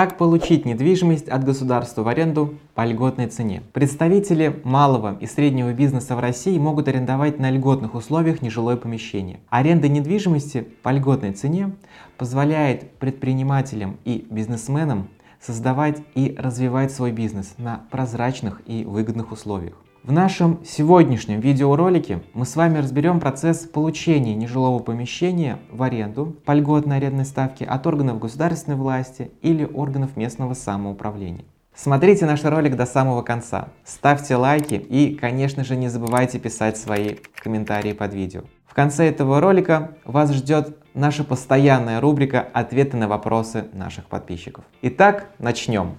Как получить недвижимость от государства в аренду по льготной цене? Представители малого и среднего бизнеса в России могут арендовать на льготных условиях нежилое помещение. Аренда недвижимости по льготной цене позволяет предпринимателям и бизнесменам создавать и развивать свой бизнес на прозрачных и выгодных условиях. В нашем сегодняшнем видеоролике мы с вами разберем процесс получения нежилого помещения в аренду по льготной арендной ставке от органов государственной власти или органов местного самоуправления. Смотрите наш ролик до самого конца, ставьте лайки и, конечно же, не забывайте писать свои комментарии под видео. В конце этого ролика вас ждет наша постоянная рубрика «Ответы на вопросы наших подписчиков». Итак, начнем.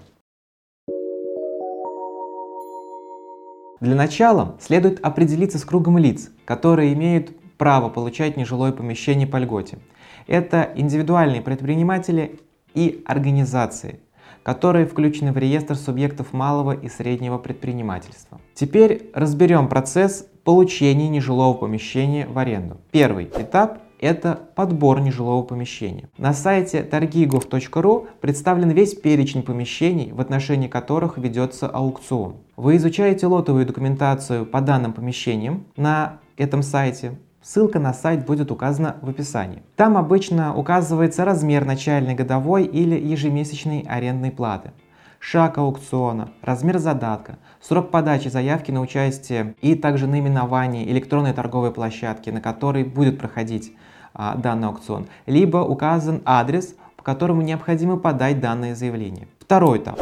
Для начала следует определиться с кругом лиц, которые имеют право получать нежилое помещение по льготе. Это индивидуальные предприниматели и организации, которые включены в реестр субъектов малого и среднего предпринимательства. Теперь разберем процесс получения нежилого помещения в аренду. Первый этап это подбор нежилого помещения. На сайте торгигов.ру представлен весь перечень помещений, в отношении которых ведется аукцион. Вы изучаете лотовую документацию по данным помещениям на этом сайте. Ссылка на сайт будет указана в описании. Там обычно указывается размер начальной годовой или ежемесячной арендной платы шаг аукциона, размер задатка, срок подачи заявки на участие и также наименование электронной торговой площадки, на которой будет проходить а, данный аукцион, либо указан адрес, по которому необходимо подать данное заявление. Второй этап.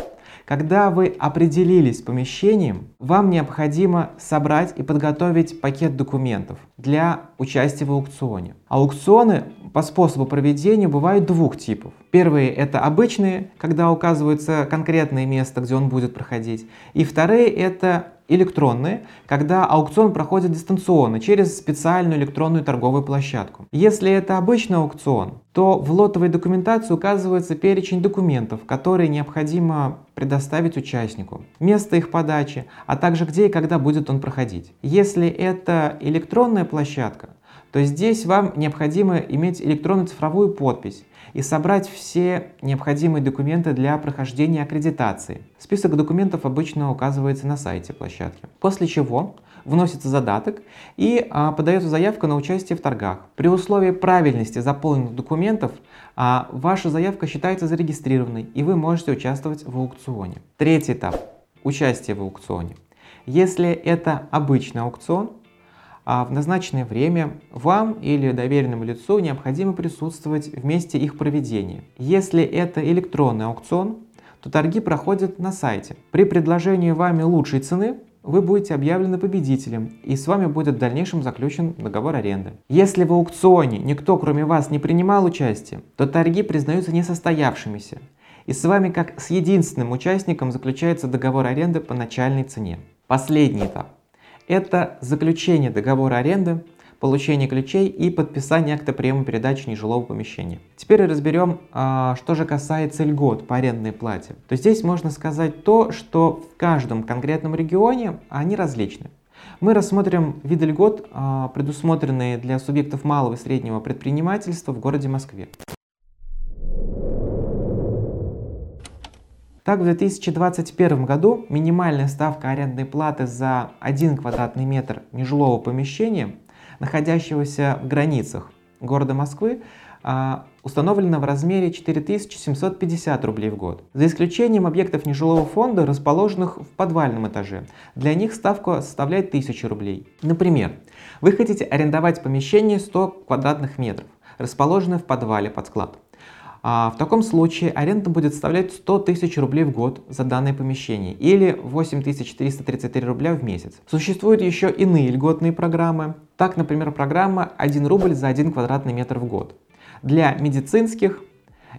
Когда вы определились с помещением, вам необходимо собрать и подготовить пакет документов для участия в аукционе. Аукционы по способу проведения бывают двух типов. Первые это обычные, когда указывается конкретное место, где он будет проходить. И вторые это электронные, когда аукцион проходит дистанционно через специальную электронную торговую площадку. Если это обычный аукцион, то в лотовой документации указывается перечень документов, которые необходимо предоставить участнику, место их подачи, а также где и когда будет он проходить. Если это электронная площадка, то здесь вам необходимо иметь электронную цифровую подпись и собрать все необходимые документы для прохождения аккредитации. Список документов обычно указывается на сайте площадки. После чего вносится задаток и а, подается заявка на участие в торгах. При условии правильности заполненных документов а, ваша заявка считается зарегистрированной и вы можете участвовать в аукционе. Третий этап – участие в аукционе. Если это обычный аукцион, а в назначенное время вам или доверенному лицу необходимо присутствовать в месте их проведения. Если это электронный аукцион, то торги проходят на сайте. При предложении вами лучшей цены вы будете объявлены победителем, и с вами будет в дальнейшем заключен договор аренды. Если в аукционе никто кроме вас не принимал участие, то торги признаются несостоявшимися, и с вами как с единственным участником заключается договор аренды по начальной цене. Последний этап это заключение договора аренды, получение ключей и подписание акта приема передачи нежилого помещения. Теперь разберем, а, что же касается льгот по арендной плате. То здесь можно сказать то, что в каждом конкретном регионе они различны. Мы рассмотрим виды льгот, а, предусмотренные для субъектов малого и среднего предпринимательства в городе Москве. Так, в 2021 году минимальная ставка арендной платы за 1 квадратный метр нежилого помещения, находящегося в границах города Москвы, а, установлена в размере 4750 рублей в год. За исключением объектов нежилого фонда, расположенных в подвальном этаже. Для них ставка составляет 1000 рублей. Например, вы хотите арендовать помещение 100 квадратных метров, расположенное в подвале под склад. А в таком случае аренда будет составлять 100 тысяч рублей в год за данное помещение или 8333 рубля в месяц. Существуют еще иные льготные программы. Так, например, программа 1 рубль за 1 квадратный метр в год для медицинских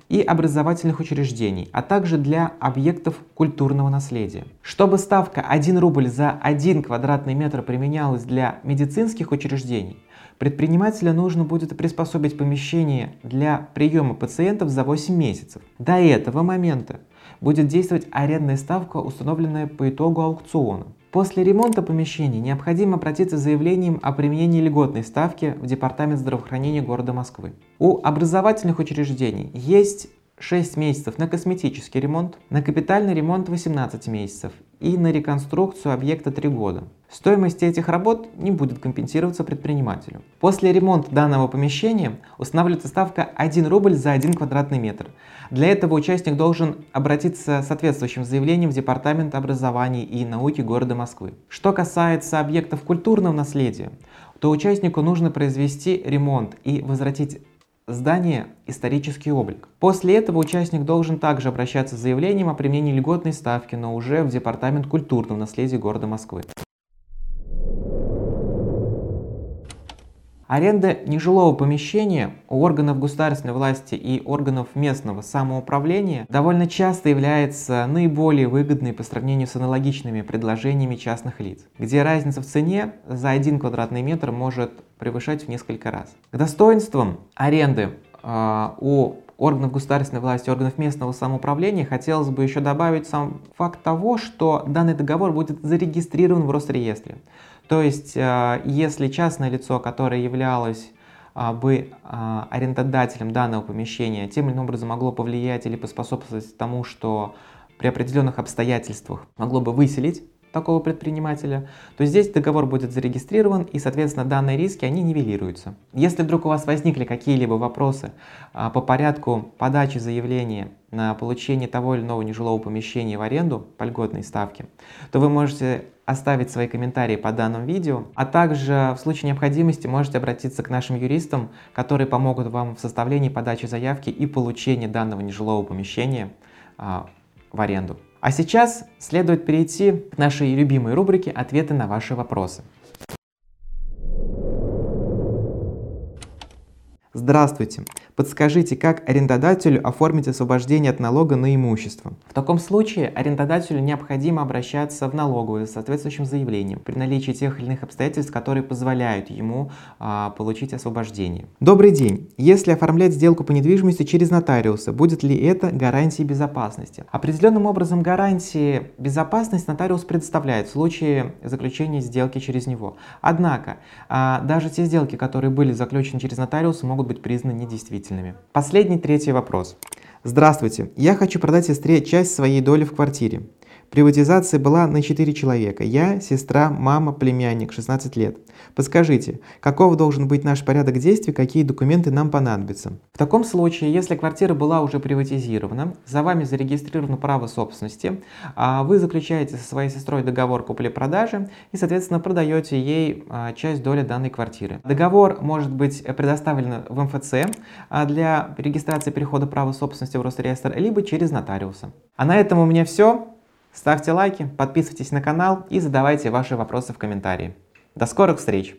и образовательных учреждений, а также для объектов культурного наследия. Чтобы ставка 1 рубль за 1 квадратный метр применялась для медицинских учреждений, Предпринимателя нужно будет приспособить помещение для приема пациентов за 8 месяцев. До этого момента будет действовать арендная ставка, установленная по итогу аукциона. После ремонта помещений необходимо обратиться с заявлением о применении льготной ставки в Департамент здравоохранения города Москвы. У образовательных учреждений есть 6 месяцев на косметический ремонт, на капитальный ремонт 18 месяцев и на реконструкцию объекта 3 года. Стоимость этих работ не будет компенсироваться предпринимателю. После ремонта данного помещения устанавливается ставка 1 рубль за 1 квадратный метр. Для этого участник должен обратиться с соответствующим заявлением в Департамент образования и науки города Москвы. Что касается объектов культурного наследия, то участнику нужно произвести ремонт и возвратить здание исторический облик. После этого участник должен также обращаться с заявлением о применении льготной ставки, но уже в Департамент культурного наследия города Москвы. Аренда нежилого помещения у органов государственной власти и органов местного самоуправления довольно часто является наиболее выгодной по сравнению с аналогичными предложениями частных лиц, где разница в цене за один квадратный метр может превышать в несколько раз. К достоинствам аренды э, у органов государственной власти, органов местного самоуправления, хотелось бы еще добавить сам факт того, что данный договор будет зарегистрирован в Росреестре. То есть, э, если частное лицо, которое являлось а, бы а, арендодателем данного помещения, тем или иным образом могло повлиять или поспособствовать тому, что при определенных обстоятельствах могло бы выселить такого предпринимателя, то здесь договор будет зарегистрирован и, соответственно, данные риски, они нивелируются. Если вдруг у вас возникли какие-либо вопросы а, по порядку подачи заявления на получение того или иного нежилого помещения в аренду по льготной ставке, то вы можете оставить свои комментарии по данному видео, а также в случае необходимости можете обратиться к нашим юристам, которые помогут вам в составлении подачи заявки и получении данного нежилого помещения а, в аренду. А сейчас следует перейти к нашей любимой рубрике «Ответы на ваши вопросы». Здравствуйте! Подскажите, как арендодателю оформить освобождение от налога на имущество? В таком случае арендодателю необходимо обращаться в налоговую с соответствующим заявлением при наличии тех или иных обстоятельств, которые позволяют ему а, получить освобождение. Добрый день! Если оформлять сделку по недвижимости через нотариуса, будет ли это гарантией безопасности? Определенным образом гарантии безопасности нотариус предоставляет в случае заключения сделки через него. Однако, а, даже те сделки, которые были заключены через нотариус, могут могут быть признаны недействительными. Последний третий вопрос. Здравствуйте, я хочу продать сестре часть своей доли в квартире. Приватизация была на 4 человека. Я, сестра, мама, племянник, 16 лет. Подскажите, каков должен быть наш порядок действий, какие документы нам понадобятся? В таком случае, если квартира была уже приватизирована, за вами зарегистрировано право собственности, а вы заключаете со своей сестрой договор купли-продажи и, соответственно, продаете ей а, часть доли данной квартиры. Договор может быть предоставлен в МФЦ а, для регистрации перехода права собственности в Росреестр, либо через нотариуса. А на этом у меня все. Ставьте лайки, подписывайтесь на канал и задавайте ваши вопросы в комментарии. До скорых встреч!